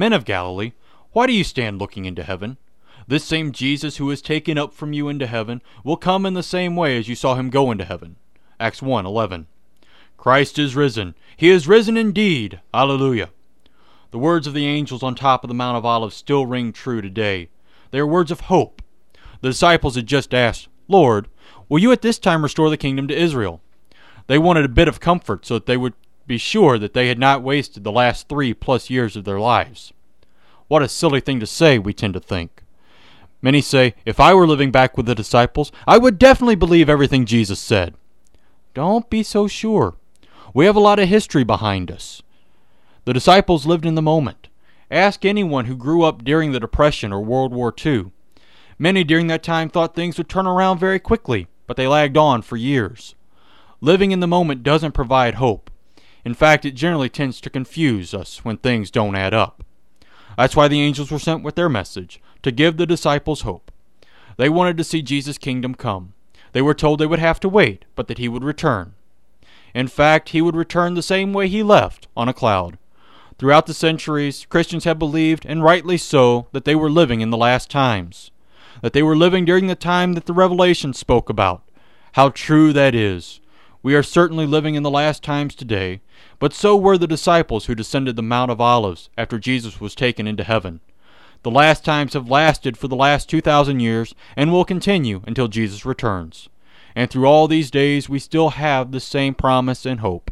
Men of Galilee, why do you stand looking into heaven? This same Jesus who is taken up from you into heaven will come in the same way as you saw him go into heaven. Acts 1 11. Christ is risen. He is risen indeed. Alleluia. The words of the angels on top of the Mount of Olives still ring true today. They are words of hope. The disciples had just asked, Lord, will you at this time restore the kingdom to Israel? They wanted a bit of comfort so that they would be sure that they had not wasted the last three plus years of their lives. What a silly thing to say, we tend to think. Many say, if I were living back with the disciples, I would definitely believe everything Jesus said. Don't be so sure. We have a lot of history behind us. The disciples lived in the moment. Ask anyone who grew up during the Depression or World War II. Many during that time thought things would turn around very quickly, but they lagged on for years. Living in the moment doesn't provide hope. In fact, it generally tends to confuse us when things don't add up. That's why the angels were sent with their message, to give the disciples hope. They wanted to see Jesus' kingdom come. They were told they would have to wait, but that he would return. In fact, he would return the same way he left, on a cloud. Throughout the centuries, Christians have believed, and rightly so, that they were living in the last times. That they were living during the time that the Revelation spoke about. How true that is. We are certainly living in the last times today, but so were the disciples who descended the Mount of Olives after Jesus was taken into heaven. The last times have lasted for the last 2,000 years and will continue until Jesus returns. And through all these days, we still have the same promise and hope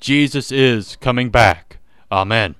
Jesus is coming back. Amen.